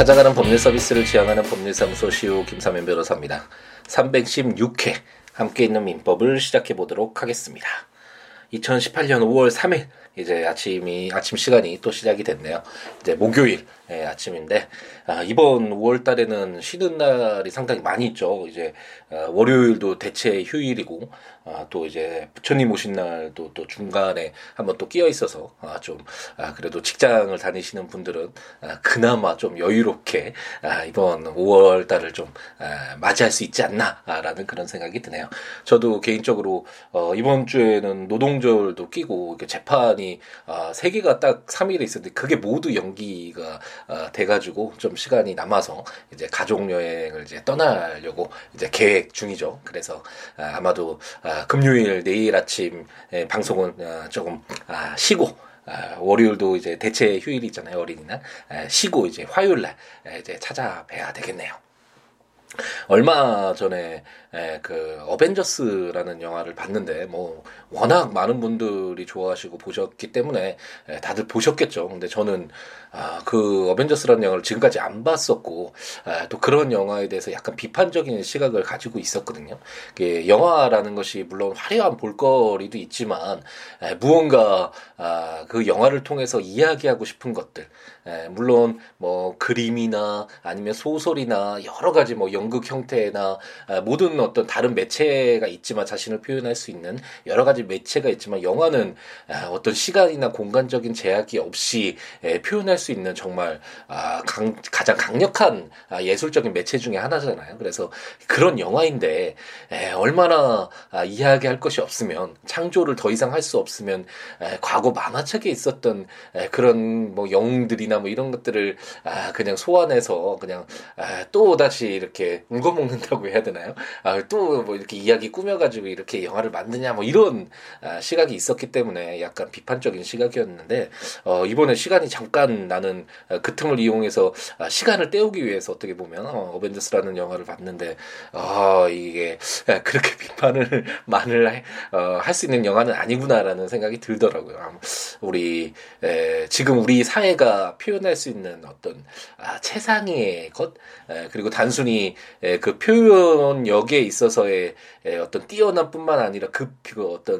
찾아가는 법률 서비스를 지향하는 법률사무소 시우 김사면 변호사입니다. 316회 함께 있는 민법을 시작해 보도록 하겠습니다. 2018년 5월 3일 이제 아침이 아침 시간이 또 시작이 됐네요. 이제 목요일 예, 아침인데 아, 이번 5월 달에는 쉬는 날이 상당히 많이 있죠. 이제 아, 월요일도 대체 휴일이고 아, 또 이제 부처님 오신 날도 또 중간에 한번 또 끼어 있어서 아, 좀 아, 그래도 직장을 다니시는 분들은 아, 그나마 좀 여유롭게 아, 이번 5월 달을 좀 아, 맞이할 수 있지 않나라는 그런 생각이 드네요. 저도 개인적으로 어, 이번 주에는 노동절도 끼고 이렇 게 재판이 아, 세 개가 딱 3일에 있었는데 그게 모두 연기가 아, 돼가지고 좀 시간이 남아서 이제 가족 여행을 이제 떠나려고 이제 계획 중이죠. 그래서 아, 아마도 아, 금요일 내일 아침 에, 방송은 아, 조금 아, 쉬고 아, 월요일도 이제 대체 휴일이 있잖아요 어린이날 에, 쉬고 이제 화요일날 에, 이제 찾아뵈야 되겠네요. 얼마 전에 에, 그 어벤져스라는 영화를 봤는데 뭐 워낙 많은 분들이 좋아하시고 보셨기 때문에 에, 다들 보셨겠죠. 근데 저는 아, 그 어벤져스라는 영화를 지금까지 안 봤었고 아, 또 그런 영화에 대해서 약간 비판적인 시각을 가지고 있었거든요. 그 영화라는 것이 물론 화려한 볼거리도 있지만 에, 무언가 아, 그 영화를 통해서 이야기하고 싶은 것들 에, 물론 뭐 그림이나 아니면 소설이나 여러 가지 뭐 연극 형태나 아, 모든 어떤 다른 매체가 있지만 자신을 표현할 수 있는 여러 가지 매체가 있지만 영화는 아, 어떤 시간이나 공간적인 제약이 없이 에, 표현할 수 있는 정말 아, 강, 가장 강력한 아, 예술적인 매체 중에 하나잖아요. 그래서 그런 영화인데 에, 얼마나 아, 이야기할 것이 없으면 창조를 더 이상 할 수 없으면 에, 과거 만화책에 있었던 에, 그런 뭐 영웅들이나 뭐 이런 것들을 아, 그냥 소환해서 그냥 아, 또 다시 이렇게 울고 먹는다고 해야 되나요? 아, 또뭐 이렇게 이야기 꾸며가지고 이렇게 영화를 만드냐 뭐 이런 아, 시각이 있었기 때문에 약간 비판적인 시각이었는데 어, 이번에 시간이 잠깐 나는 어, 그 틈을 이용해서 아, 시간을 때우기 위해서 어떻게 보면 어, 어벤져스라는 영화를 봤는데 아 이게 아, 그렇게 비판을 많을 어, 할 수 있는 영화는 아니구나라는 생각이 들더라고요. 아, 우리 에, 지금 우리 사회가 표현할 수 있는 어떤 아, 최상의 것 에, 그리고 단순히 에, 그 표현력에 있어서의 에, 어떤 뛰어남뿐만 아니라 그, 그 어떤 아,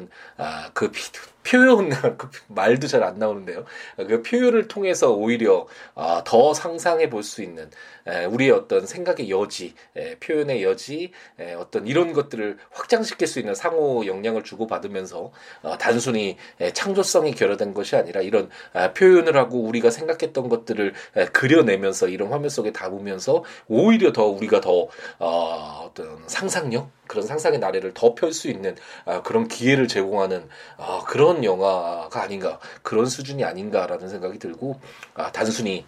그 비- 표현 그 말도 잘 안 나오는데요. 그 표현을 통해서 오히려 아, 더 상상해 볼 수 있는 에, 우리의 어떤 생각의 여지, 에, 표현의 여지, 에, 어떤 이런 것들을 확장시킬 수 있는 상호 영향을 주고 받으면서 어, 단순히 에, 창조성이 결여된 것이 아니라 이런 아, 표현을 하고 우리가 생각했던 것들을 에, 그려내면서 이런 화면 속에 담으면서 오히려 더 우리가 더 어, 어떤 상상력 그런 상상의 나래를 더 펼 수 있는 아, 그런 기회를 제공하는 아, 그런 영화가 아닌가 그런 수준이 아닌가라는 생각이 들고 아, 단순히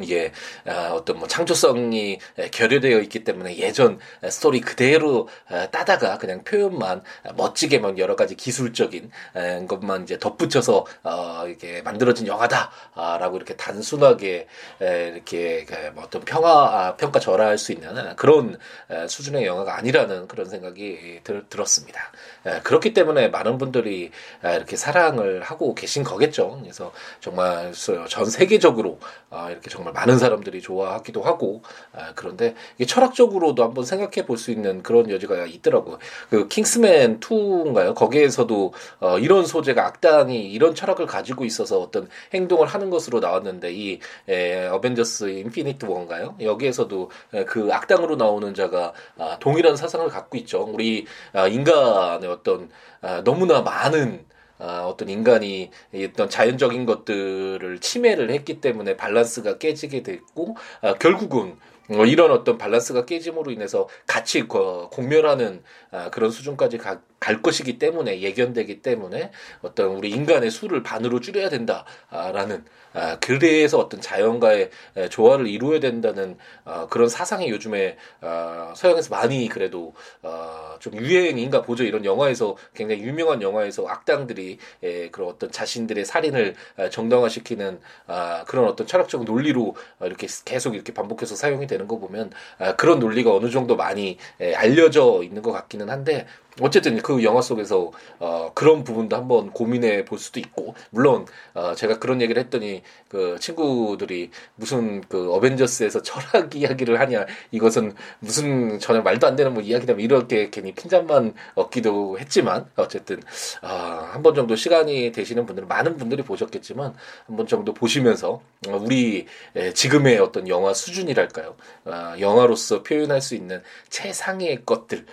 이게 아, 어떤 뭐 창조성이 에, 결여되어 있기 때문에 예전 에, 스토리 그대로 에, 따다가 그냥 표현만 에, 멋지게만 여러 가지 기술적인 에, 것만 이제 덧붙여서 어, 이렇게 만들어진 영화다라고 이렇게 단순하게 에, 이렇게 그뭐 어떤 평화 아, 평가 절하할 수 있는 에, 그런 에, 수준의 영화가 아니라는 그런 생각이 들, 들었습니다. 에, 그렇기 때문에 많은 분들이 에, 이렇게 사랑을 하고 계신 거겠죠. 그래서 정말 전 세계적으로 아, 이렇게 정말 많은 사람들이 좋아하기도 하고 아, 그런데 이게 철학적으로도 한번 생각해 볼 수 있는 그런 여지가 있더라고요. 그 킹스맨 2인가요? 거기에서도 어, 이런 소재가 악당이 이런 철학을 가지고 있어서 어떤 행동을 하는 것으로 나왔는데 이 에, 어벤져스 Infinity War인가요? 여기에서도 에, 그 악당으로 나오는 자가 아, 동일한 사상을 갖고 있죠. 우리 아, 인간의 어떤 아, 너무나 많은 아, 어떤 인간이 이 어떤 자연적인 것들을 침해를 했기 때문에 밸런스가 깨지게 됐고 아, 결국은 어, 이런 어떤 밸런스가 깨짐으로 인해서 같이 거- 공멸하는 아, 그런 수준까지 가, 갈 것이기 때문에 예견되기 때문에 어떤 우리 인간의 수를 반으로 줄여야 된다라는 아, 그래서 어떤 자연과의 에, 조화를 이루어야 된다는 아, 그런 사상이 요즘에 아, 서양에서 많이 그래도 아, 좀 유행인가 보죠. 이런 영화에서 굉장히 유명한 영화에서 악당들이 에, 그런 어떤 자신들의 살인을 아, 정당화시키는 아, 그런 어떤 철학적 논리로 아, 이렇게 계속 이렇게 반복해서 사용이 되는 거 보면 아, 그런 논리가 어느 정도 많이 에, 알려져 있는 것 같기는 한데 어쨌든 그 영화 속에서 어, 그런 부분도 한번 고민해 볼 수도 있고 물론 어, 제가 그런 얘기를 했더니 그 친구들이 무슨 그 어벤져스에서 철학 이야기를 하냐 이것은 무슨 전혀 말도 안 되는 뭐 이야기다 뭐 이렇게 괜히 핀잔만 얻기도 했지만 어쨌든 아, 한번 정도 시간이 되시는 분들은 많은 분들이 보셨겠지만 한 번 정도 보시면서 우리 지금의 어떤 영화 수준이랄까요? 아, 영화로서 표현할 수 있는 최상의 것들을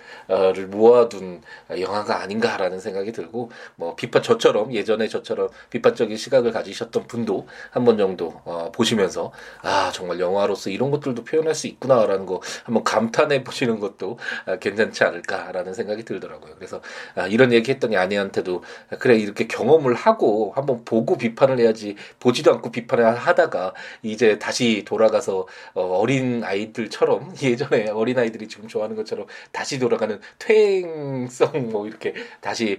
모아둔 영화가 아닌가라는 생각이 들고 뭐 비판 저처럼 예전에 저처럼 비판적인 시각을 가지셨던 분도 한 번 정도 어, 보시면서 아 정말 영화로서 이런 것들도 표현할 수 있구나라는 거 한번 감탄해 보시는 것도 아, 괜찮지 않을까라는 생각이 들더라고요. 그래서 아, 이런 얘기 했더니 아내한테도 그래 이렇게 경험을 하고 한번 보고 비판을 해야지 보지도 않고 비판을 하다가 이제 다시 돌아가서 어, 어린 아이들처럼 예전에 어린 아이들이 지금 좋아하는 것처럼 다시 돌아가는 퇴행 성 뭐 이렇게 다시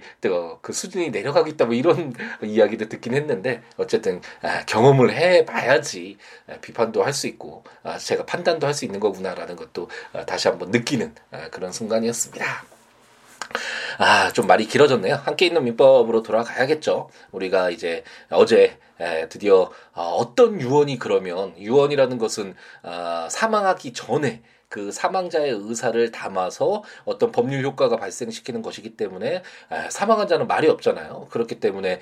그 수준이 내려가겠다 뭐 이런 이야기도 듣긴 했는데 어쨌든 아, 경험을 해봐야지 아, 비판도 할 수 있고 아, 제가 판단도 할 수 있는 거구나라는 것도 다시 한번 느끼는 그런 순간이었습니다. 아, 좀 말이 길어졌네요. 함께 있는 민법으로 돌아가야겠죠. 우리가 이제 어제 드디어 어떤 유언이 그러면 유언이라는 것은 사망하기 전에 그 사망자의 의사를 담아서 어떤 법률 효과가 발생시키는 것이기 때문에 사망한 자는 말이 없잖아요. 그렇기 때문에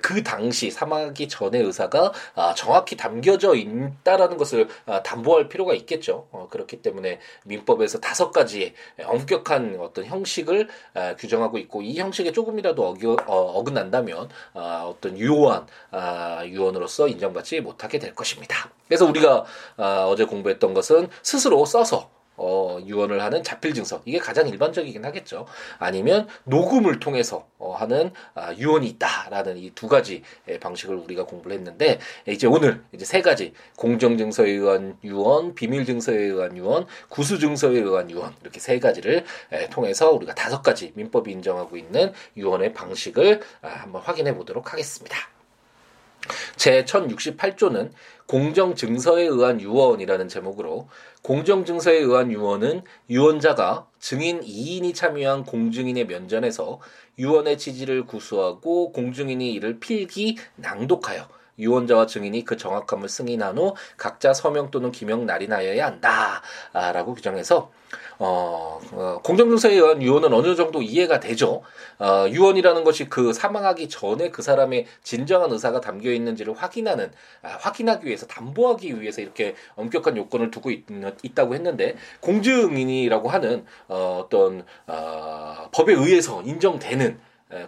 그 당시 사망하기 전의 의사가 아, 정확히 담겨져 있다라는 것을 아, 담보할 필요가 있겠죠. 어, 그렇기 때문에 민법에서 다섯 가지의 엄격한 어떤 형식을 규정 하고 있고 이 형식에 조금이라도 어겨, 어, 긋난다면 아, 어떤 유효한 유언으로서 인정받지 못하게 될 것입니다. 그래서 우리가 어제 공부했던 것은 스스로 써서 어, 유언을 하는 자필 증서 이게 가장 일반적이긴 하겠죠. 아니면 녹음을 통해서 어, 하는 아, 유언이 있다라는 이 두 가지 방식을 우리가 공부를 했는데 이제 오늘 이제 세 가지 공정 증서에 의한 유언, 비밀 증서에 의한 유언, 구수 증서에 의한 유언 이렇게 세 가지를 에, 통해서 우리가 다섯 가지 민법이 인정하고 있는 유언의 방식을 아, 한번 확인해 보도록 하겠습니다. 제 1068조는 공정증서에 의한 유언이라는 제목으로 공정증서에 의한 유언은 유언자가 증인 2인이 참여한 공증인의 면전에서 유언의 취지를 구수하고 공증인이 이를 필기 낭독하여 유언자와 증인이 그 정확함을 승인한 후 각자 서명 또는 기명 날인하여야 한다라고 규정해서 어, 어 공정증서에 의한 유언은 어느 정도 이해가 되죠. 어, 유언이라는 것이 그 사망하기 전에 그 사람의 진정한 의사가 담겨 있는지를 확인하는 아, 확인하기 위해서 담보하기 위해서 이렇게 엄격한 요건을 두고 있, 다고 했는데 공증인이라고 하는 어, 어떤 어, 법에 의해서 인정되는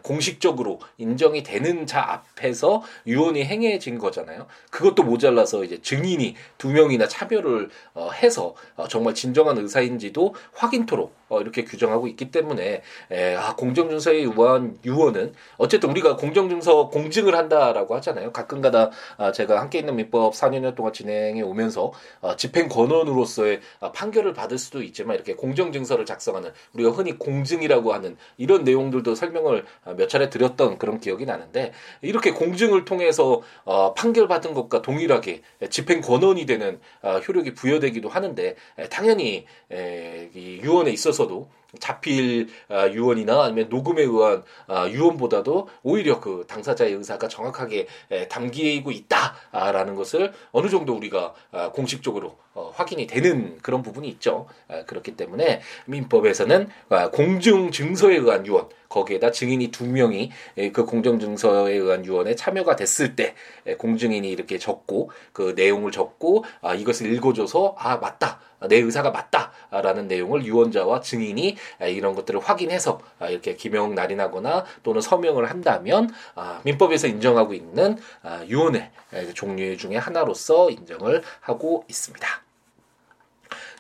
공식적으로 인정이 되는 자 앞에서 유언이 행해진 거잖아요. 그것도 모자라서 이제 증인이 두 명이나 차별을 어, 해서 어, 정말 진정한 의사인지도 확인토록 어, 이렇게 규정하고 있기 때문에 에, 아, 공정증서에 의한 유언은 어쨌든 우리가 공정증서 공증을 한다라고 하잖아요. 가끔가다 아, 제가 함께 있는 민법 4년 동안 진행해 오면서 아, 집행 권원으로서의 아, 판결을 받을 수도 있지만 이렇게 공정증서를 작성하는 우리가 흔히 공증이라고 하는 이런 내용들도 설명을 아, 몇 차례 드렸던 그런 기억이 나는데 이렇게 공증을 통해서 어, 판결 받은 것과 동일하게 집행 권원이 되는 어, 효력이 부여되기도 하는데 에, 당연히 에, 이 유언에 있어서 있어서도 자필 아, 유언이나 아니면 녹음에 의한 아, 유언보다도 오히려 그 당사자의 의사가 정확하게 담기고 있다라는 것을 어느 정도 우리가 아, 공식적으로 어, 확인이 되는 그런 부분이 있죠. 그렇기 때문에 민법에서는 공증 증서에 의한 유언 거기에다 증인이 두 명이 그 공정 증서에 의한 유언에 참여가 됐을 때 공증인이 이렇게 적고 그 내용을 적고 아, 이것을 읽어줘서 아 맞다 내 의사가 맞다라는 내용을 유언자와 증인이 이런 것들을 확인해서 아, 이렇게 기명 날인하거나 또는 서명을 한다면 아, 민법에서 인정하고 있는 아, 유언의 종류 중에 하나로서 인정을 하고 있습니다.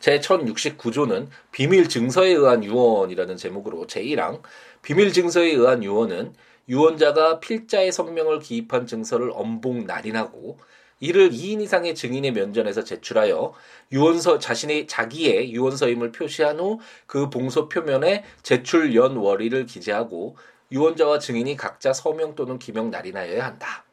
제 1069조는 비밀 증서에 의한 유언이라는 제목으로 제1항 비밀 증서에 의한 유언은 유언자가 필자의 성명을 기입한 증서를 엄복 날인하고 이를 2인 이상의 증인의 면전에서 제출하여 유언서 자신의 자기의 유언서임을 표시한 후 그 봉서 표면에 제출 연 월일을 기재하고 유언자와 증인이 각자 서명 또는 기명 날인하여야 한다.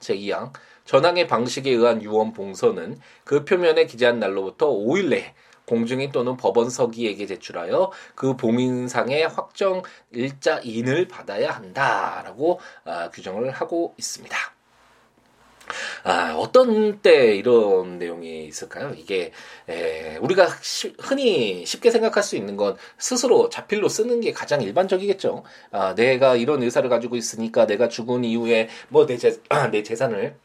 제2항 전항의 방식에 의한 유언 봉서는 그 표면에 기재한 날로부터 5일 내에 공증인 또는 법원 서기에게 제출하여 그 봉인상의 확정 일자인을 받아야 한다라고 아, 규정을 하고 있습니다. 아, 어떤 때 이런 내용이 있을까요? 이게, 에, 우리가 시, 흔히 쉽게 생각할 수 있는 건 스스로 자필로 쓰는 게 가장 일반적이겠죠. 아, 내가 이런 의사를 가지고 있으니까 내가 죽은 이후에 뭐 내 재, 아, 내 재산을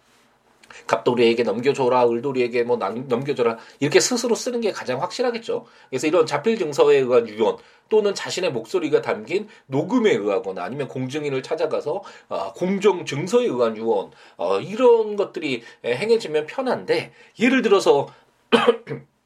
갑돌이에게 넘겨줘라, 을돌이에게 뭐 넘겨줘라 이렇게 스스로 쓰는 게 가장 확실하겠죠. 그래서 이런 자필 증서에 의한 유언 또는 자신의 목소리가 담긴 녹음에 의하거나 아니면 공증인을 찾아가서 어, 공정 증서에 의한 유언 어, 이런 것들이 행해지면 편한데 예를 들어서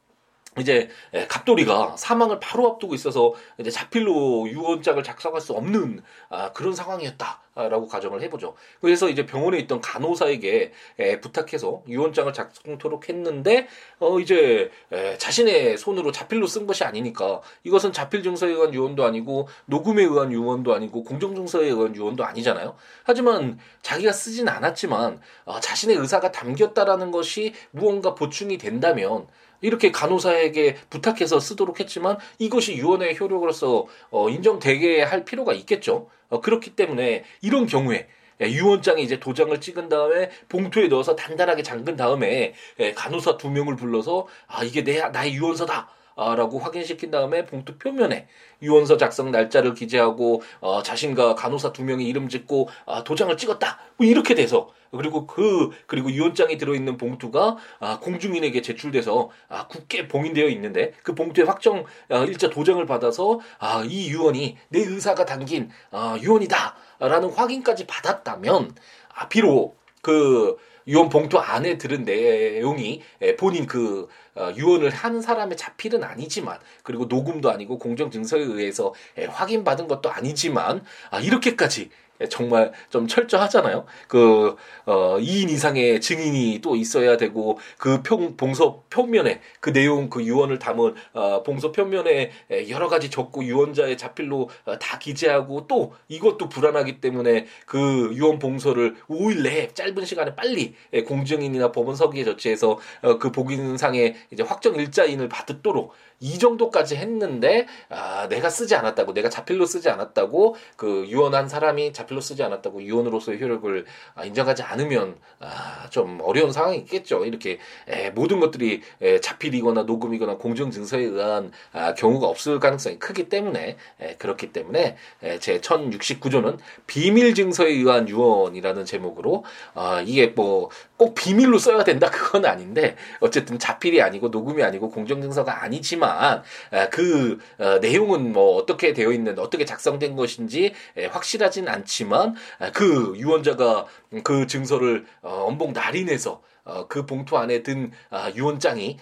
이제 갑돌이가 사망을 바로 앞두고 있어서 이제 자필로 유언장을 작성할 수 없는 아, 그런 상황이었다라고 가정을 해보죠. 그래서 이제 병원에 있던 간호사에게 에, 부탁해서 유언장을 작성토록 했는데 어 이제 에, 자신의 손으로 자필로 쓴 것이 아니니까 이것은 자필 증서에 의한 유언도 아니고 녹음에 의한 유언도 아니고 공정 증서에 의한 유언도 아니잖아요. 하지만 자기가 쓰진 않았지만 어, 자신의 의사가 담겼다라는 것이 무언가 보충이 된다면 이렇게 간호사에게 부탁해서 쓰도록 했지만 이것이 유언의 효력으로서 어, 인정되게 할 필요가 있겠죠. 어, 그렇기 때문에 이런 경우에 예, 유언장에 이제 도장을 찍은 다음에 봉투에 넣어서 단단하게 잠근 다음에 예, 간호사 두 명을 불러서 아 이게 내 나의 유언서다. 아, 라고 확인시킨 다음에 봉투 표면에 유언서 작성 날짜를 기재하고 어, 자신과 간호사 두 명의 이름 짓고 아, 도장을 찍었다. 뭐 이렇게 돼서 그리고 그 그리고 유언장이 들어있는 봉투가 아, 공중인에게 제출돼서 아, 국게 봉인되어 있는데 그 봉투에 확정 아, 일자 도장을 받아서 아, 이 유언이 내 의사가 담긴 아, 유언이다라는 확인까지 받았다면 아, 비록 그 유언 봉투 안에 들은 내용이 본인 그 어, 유언을 한 사람의 자필은 아니지만 그리고 녹음도 아니고 공정 증서에 의해서 확인받은 것도 아니지만 아, 이렇게까지 정말 좀 철저하잖아요. 그, 어, 2인 이상의 증인이 또 있어야 되고, 그 평, 봉서 표면에, 그 내용, 그 유언을 담은, 어, 봉서 표면에 여러 가지 적고 유언자의 자필로 어, 다 기재하고, 또 이것도 불안하기 때문에 그 유언 봉서를 5일 내에 짧은 시간에 빨리 공증인이나 법원 서기에 저치해서 어, 그 복인상에 이제 확정 일자인을 받도록 이 정도까지 했는데 아, 내가 쓰지 않았다고 내가 자필로 쓰지 않았다고 그 유언한 사람이 자필로 쓰지 않았다고 유언으로서의 효력을 아, 인정하지 않으면 아, 좀 어려운 상황이 있겠죠. 이렇게 에, 모든 것들이 에, 자필이거나 녹음이거나 공정 증서에 의한 아, 경우가 없을 가능성이 크기 때문에 에, 그렇기 때문에 에, 제 1069조는 비밀 증서에 의한 유언이라는 제목으로 아, 이게 뭐 꼭 비밀로 써야 된다 그건 아닌데 어쨌든 자필이 아니고 녹음이 아니고 공정 증서가 아니지만 있지만 그 어, 내용은 뭐 어떻게 되어 있는 어떻게 작성된 것인지 확실하진 않지만 그 유언자가 그 증서를 어, 엄봉 날인해서 어, 그 봉투 안에 든 아, 유언장이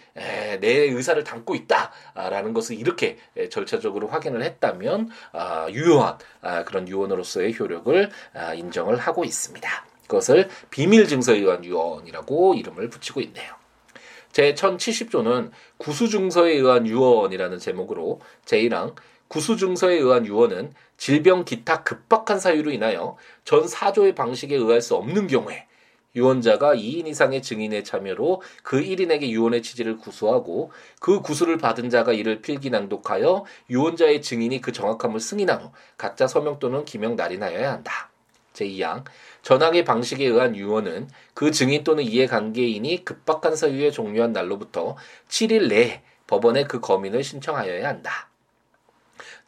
내 의사를 담고 있다라는 것을 이렇게 절차적으로 확인을 했다면 아, 유효한 아, 그런 유언으로서의 효력을 인정을 하고 있습니다. 그것을 비밀 증서에 의한 유언이라고 이름을 붙이고 있네요. 제 1070조는 구수증서에 의한 유언이라는 제목으로 제1항 구수증서에 의한 유언은 질병 기타 급박한 사유로 인하여 전 4조의 방식에 의할 수 없는 경우에 유언자가 2인 이상의 증인의 참여로 그 1인에게 유언의 취지를 구수하고 그 구수를 받은 자가 이를 필기 낭독하여 유언자의 증인이 그 정확함을 승인한 후 각자 서명 또는 기명 날인하여야 한다. 제2항 전항의 방식에 의한 유언은 그 증인 또는 이해관계인이 급박한 사유에 종료한 날로부터 7일 내에 법원에 그 검인을 신청하여야 한다.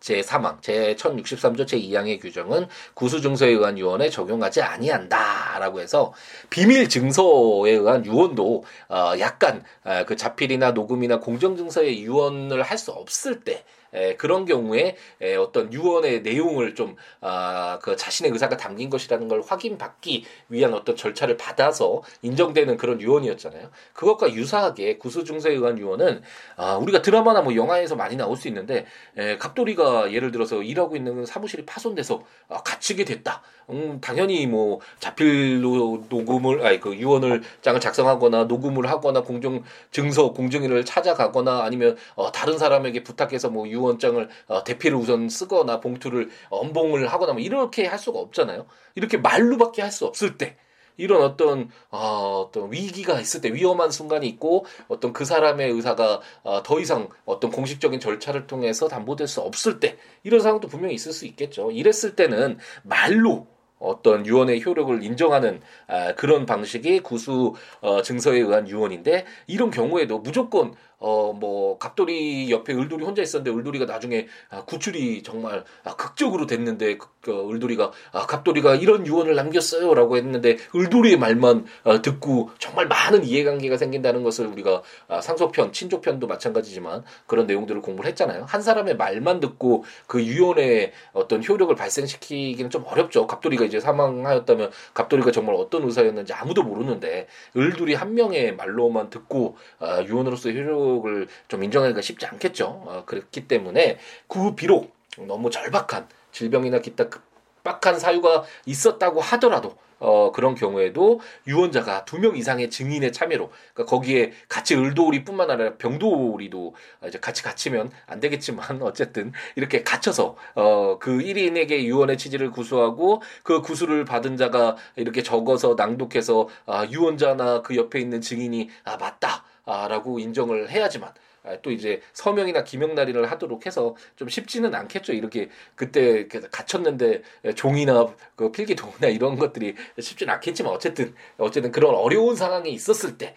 제3항, 제1063조 제2항의 규정은 구수증서에 의한 유언에 적용하지 아니한다라고 해서 비밀 증서에 의한 유언도 어 약간 어그 자필이나 녹음이나 공정증서에 유언을 할 수 없을 때 에, 그런 경우에 에, 어떤 유언의 내용을 좀 아, 그 자신의 의사가 담긴 것이라는 걸 확인받기 위한 어떤 절차를 받아서 인정되는 그런 유언이었잖아요. 그것과 유사하게 구수증서에 의한 유언은 아, 우리가 드라마나 뭐 영화에서 많이 나올 수 있는데 에, 갑돌이가 예를 들어서 일하고 있는 사무실이 파손돼서 아, 갇히게 됐다. 음, 당연히 뭐 자필로 녹음을 아니 그 유언을 장을 작성하거나 녹음을 하거나 공정 증서 공정인을 찾아가거나 아니면 어, 다른 사람에게 부탁해서 뭐 유언 장을 어, 대피를 우선 쓰거나 봉투를 엄봉을 하거나 뭐 이렇게 할 수가 없잖아요. 이렇게 말로밖에 할 수 없을 때 이런 어떤 어, 어떤 위기가 있을 때 위험한 순간이 있고 어떤 그 사람의 의사가 어, 더 이상 어떤 공식적인 절차를 통해서 담보될 수 없을 때 이런 상황도 분명히 있을 수 있겠죠. 이랬을 때는 말로 어떤 유언의 효력을 인정하는 아, 그런 방식이 구수 어, 증서에 의한 유언인데 이런 경우에도 무조건 어 뭐 갑돌이 옆에 을돌이 혼자 있었는데 을돌이가 나중에 아, 구출이 정말 아, 극적으로 됐는데 그, 그 을돌이가 아, 갑돌이가 이런 유언을 남겼어요라고 했는데 을돌이의 말만 아, 듣고 정말 많은 이해관계가 생긴다는 것을 우리가 아, 상속편 친족편도 마찬가지지만 그런 내용들을 공부를 했잖아요. 한 사람의 말만 듣고 그 유언의 어떤 효력을 발생시키기는 좀 어렵죠. 갑돌이가 이제 사망하였다면 갑돌이가 정말 어떤 의사였는지 아무도 모르는데 을돌이 한 명의 말로만 듣고 아, 유언으로서의 효력 가족을 좀 인정하기가 쉽지 않겠죠. 어, 그렇기 때문에 그 비록 너무 절박한 질병이나 기타 급박한 사유가 있었다고 하더라도 어, 그런 경우에도 유언자가 두 명 이상의 증인의 참여로 그러니까 거기에 같이 을도리뿐만 아니라 병도리도 이제 같이 갇히면 안 되겠지만 어쨌든 이렇게 갇혀서 어, 그 1인에게 유언의 취지를 구수하고 그 구수를 받은 자가 이렇게 적어서 낭독해서 아, 유언자나 그 옆에 있는 증인이 아 맞다. 아라고 인정을 해야지만 아, 또 이제 서명이나 기명 날인을 하도록 해서 좀 쉽지는 않겠죠. 이렇게 그때 갇혔는데 종이나 그 필기 도구나 이런 것들이 쉽지는 않겠지만 어쨌든 어쨌든 그런 어려운 상황이 있었을 때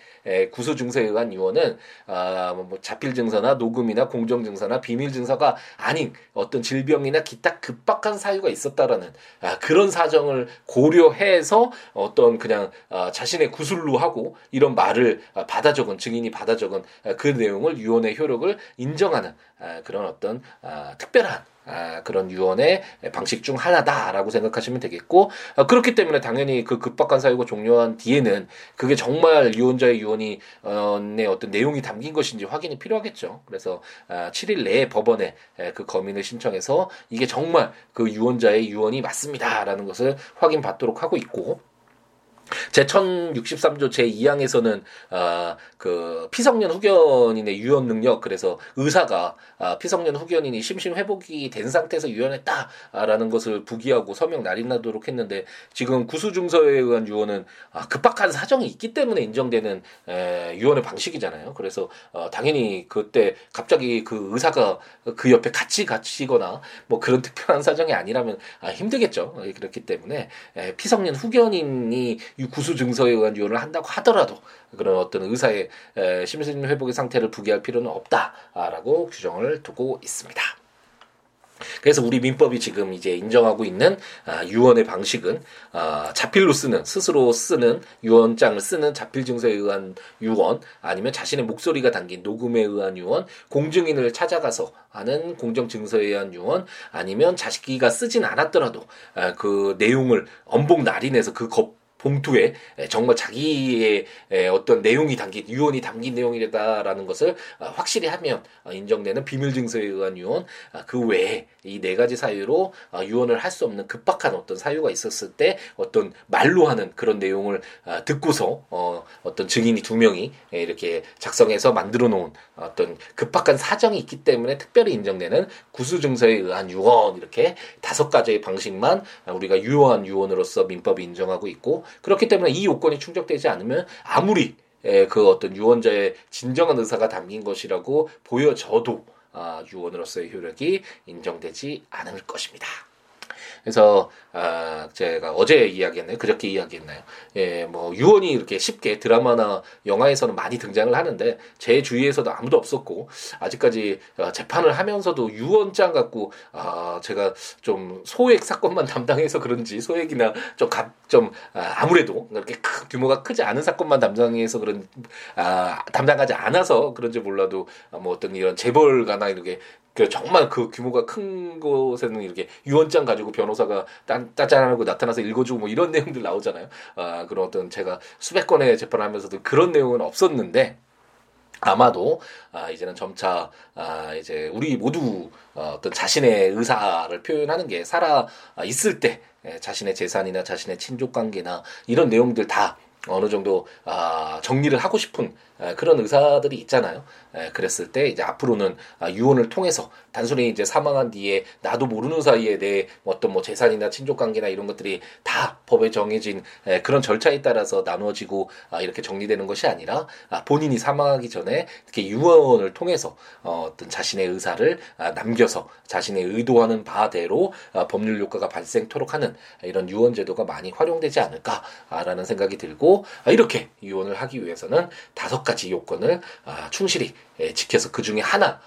구수 증서에 의한 유언은 아, 뭐, 뭐 자필 증서나 녹음이나 공정 증서나 비밀 증서가 아닌 어떤 질병이나 기타 급박한 사유가 있었다라는 아, 그런 사정을 고려해서 어떤 그냥 아, 자신의 구술로 하고 이런 말을 받아 적은 증인이 받아 적은 그 내용을 유언 유언의 효력을 인정하는 아, 그런 어떤 아, 특별한 아, 그런 유언의 방식 중 하나다라고 생각하시면 되겠고 아, 그렇기 때문에 당연히 그 급박한 사유가 종료한 뒤에는 그게 정말 유언자의 유언이 어, 내 어떤 내용이 담긴 것인지 확인이 필요하겠죠. 그래서 아, 7일 내에 법원에 그 검인을 신청해서 이게 정말 그 유언자의 유언이 맞습니다라는 것을 확인받도록 하고 있고 제 1063조 제2항에서는 아, 그 피성년 후견인의 유언 능력 그래서 의사가 아, 피성년 후견인이 심신 회복이 된 상태에서 유언했다라는 것을 부기하고 서명 날인하도록 했는데 지금 구수증서에 의한 유언은 아, 급박한 사정이 있기 때문에 인정되는 에, 유언의 방식이잖아요. 그래서 어, 당연히 그때 갑자기 그 의사가 그 옆에 같이 갇히거나 뭐 그런 특별한 사정이 아니라면 아, 힘들겠죠. 그렇기 때문에 에, 피성년 후견인이 구수 증서에 의한 유언을 한다고 하더라도 그런 어떤 의사의 심신 회복의 상태를 부기할 필요는 없다라고 규정을 두고 있습니다. 그래서 우리 민법이 지금 이제 인정하고 있는 아, 유언의 방식은 아, 자필로 쓰는 스스로 쓰는 유언장을 쓰는 자필 증서에 의한 유언 아니면 자신의 목소리가 담긴 녹음에 의한 유언 공증인을 찾아가서 하는 공정 증서에 의한 유언 아니면 자식이가 쓰진 않았더라도 아, 그 내용을 엄복 날인해서 그 거, 봉투에 정말 자기의 어떤 내용이 담긴 유언이 담긴 내용이다라는 것을 어, 확실히 하면 어, 인정되는 비밀 증서에 의한 유언 아, 그 외에 이 네 가지 사유로 어, 유언을 할 수 없는 급박한 어떤 사유가 있었을 때 어떤 말로 하는 그런 내용을 듣고서 어떤 증인이 두 명이 이렇게 작성해서 만들어 놓은 어떤 급박한 사정이 있기 때문에 특별히 인정되는 구수 증서에 의한 유언 이렇게 다섯 가지의 방식만 우리가 유효한 유언으로서 민법이 인정하고 있고 그렇기 때문에 이 요건이 충족되지 않으면 아무리 그 어떤 유언자의 진정한 의사가 담긴 것이라고 보여져도 아, 유언으로서의 효력이 인정되지 않을 것입니다. 그래서 아 제가 어제 이야기했나요? 그저께 이야기했나요? 예, 뭐 유언이 이렇게 쉽게 드라마나 영화에서는 많이 등장을 하는데 제 주위에서도 아무도 없었고 아직까지 어, 재판을 하면서도 유언장 갖고 아 제가 좀 소액 사건만 담당해서 그런지 소액이나 좀좀 좀, 아, 아무래도 그렇게 크, 규모가 크지 않은 사건만 담당해서 그런 아 담당하지 않아서 그런지 몰라도 뭐 어떤 이런 재벌가나 이렇게 그 정말 그 규모가 큰 곳에는 이렇게 유언장 가지고 변호사가 딴, 따짠하고 나타나서 읽어주고 뭐 이런 내용들 나오잖아요. 아, 그런 어떤 제가 수백 건의 재판을 하면서도 그런 내용은 없었는데, 아마도 아 이제는 점차 아 이제 우리 모두 어, 어떤 자신의 의사를 표현하는 게 살아 있을 때 자신의 재산이나 자신의 친족 관계나 이런 내용들 다 어느 정도 아, 정리를 하고 싶은 그런 의사들이 있잖아요. 그랬을 때 이제 앞으로는 아, 유언을 통해서 단순히 이제 사망한 뒤에 나도 모르는 사이에 내 어떤 뭐 재산이나 친족 관계나 이런 것들이 다 법에 정해진 에, 그런 절차에 따라서 나누어지고 아, 이렇게 정리되는 것이 아니라 아, 본인이 사망하기 전에 이렇게 유언을 통해서 어, 어떤 자신의 의사를 아, 남겨서 자신의 의도하는 바대로 아, 법률 효과가 발생토록 하는 이런 유언 제도가 많이 활용되지 않을까라는 생각이 들고 아, 이렇게 유언을 하기 위해서는 다섯 가지 요건을 아, 충실히 예, 지켜서 그 중에 하나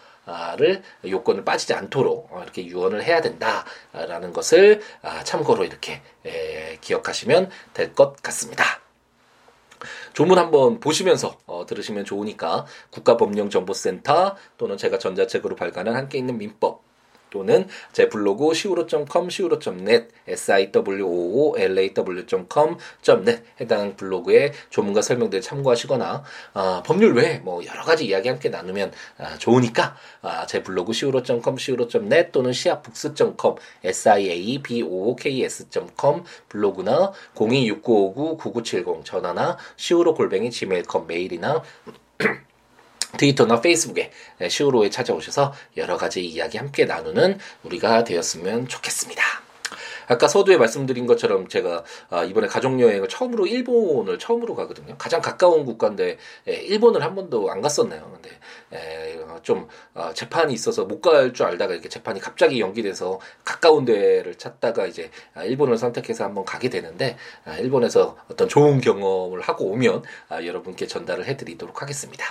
를 요건을 빠지지 않도록 어, 이렇게 유언을 해야 된다라는 것을 아, 참고로 이렇게 기억하시면 될 것 같습니다. 조문 한번 보시면서 어, 들으시면 좋으니까 국가법령정보센터 또는 제가 전자책으로 발간한 함께 있는 민법 또는 제 블로그 siwo.com, siwo.net, siwoolaw.com.net 해당 블로그에 조문과 설명들 참고하시거나 어, 법률 외에 뭐 여러 가지 이야기 함께 나누면 어, 좋으니까 어, 제 블로그 siwo.com, siwo.net 또는 siabooks.com, siabooks.com 블로그나 026959-9970 전화나 siwo 골뱅이 gmail.com 메일이나 트위터나 페이스북에 시우로에 찾아오셔서 여러 가지 이야기 함께 나누는 우리가 되었으면 좋겠습니다. 아까 서두에 말씀드린 것처럼 제가 아, 이번에 가족 여행을 처음으로 일본을 처음으로 가거든요. 가장 가까운 국가인데 일본을 한 번도 안 갔었나요. 근데 좀 어, 재판이 있어서 못 갈 줄 알다가 이렇게 재판이 갑자기 연기돼서 가까운 데를 찾다가 이제 아, 일본을 선택해서 한번 가게 되는데 아, 일본에서 어떤 좋은 경험을 하고 오면 여러분께 전달을 해드리도록 하겠습니다.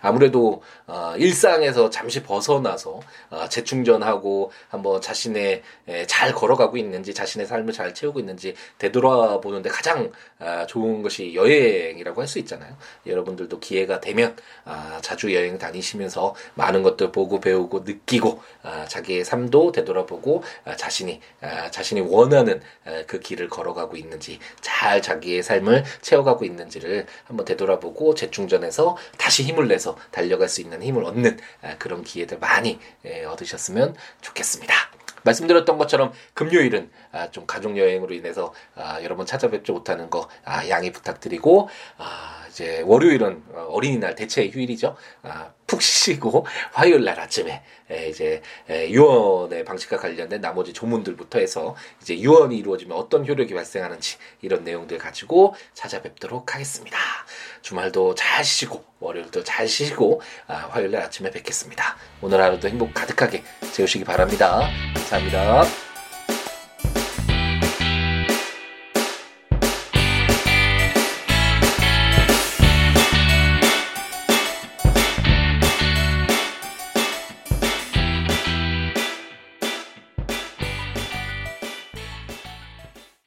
아무래도 어, 일상에서 잠시 벗어나서 어, 재충전하고 한번 자신의 에, 잘 걸어가고 있는지 자신의 삶을 잘 채우고 있는지 되돌아보는데 가장 아, 좋은 것이 여행이라고 할 수 있잖아요. 여러분들도 기회가 되면 아, 자주 여행 다니시면서 많은 것들 보고 배우고 느끼고 아, 자기의 삶도 되돌아보고 아, 자신이 아, 자신이 원하는 아, 그 길을 걸어가고 있는지 잘 자기의 삶을 채워가고 있는지를 한번 되돌아보고 재충전해서 다시 힘을 내서 달려갈 수 있는 힘을 얻는 아, 그런 기회들 많이 예, 얻으셨으면 좋겠습니다. 말씀드렸던 것처럼 금요일은 아, 좀 가족 여행으로 인해서 아, 여러 번 찾아뵙지 못하는 거 아, 양해 부탁드리고 아, 이제 월요일은 어, 어린이날 대체 휴일이죠. 아, 푹 쉬고 화요일 날 아침에 에, 이제 에, 유언의 방식과 관련된 나머지 조문들부터 해서 이제 유언이 이루어지면 어떤 효력이 발생하는지 이런 내용들 가지고 찾아뵙도록 하겠습니다. 주말도 잘 쉬시고 월요일도 잘 쉬시고 아, 화요일 날 아침에 뵙겠습니다. 오늘 하루도 행복 가득하게 재우시기 바랍니다. 감사합니다.